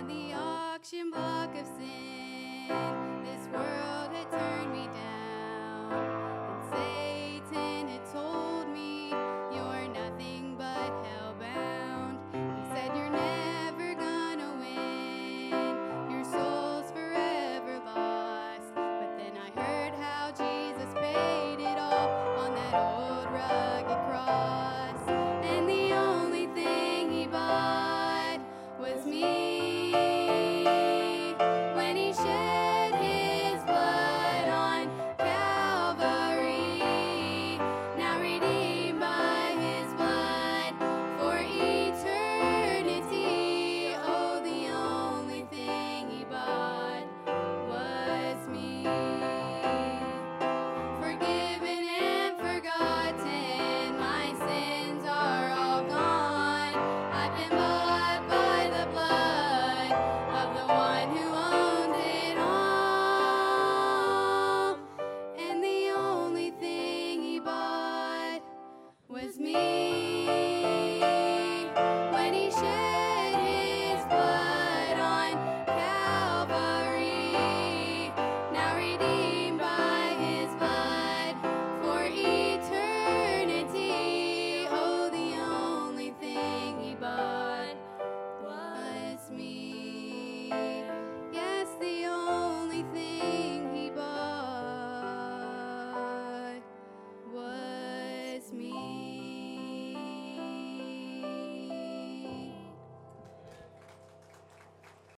on the auction block of sin. This world. was me.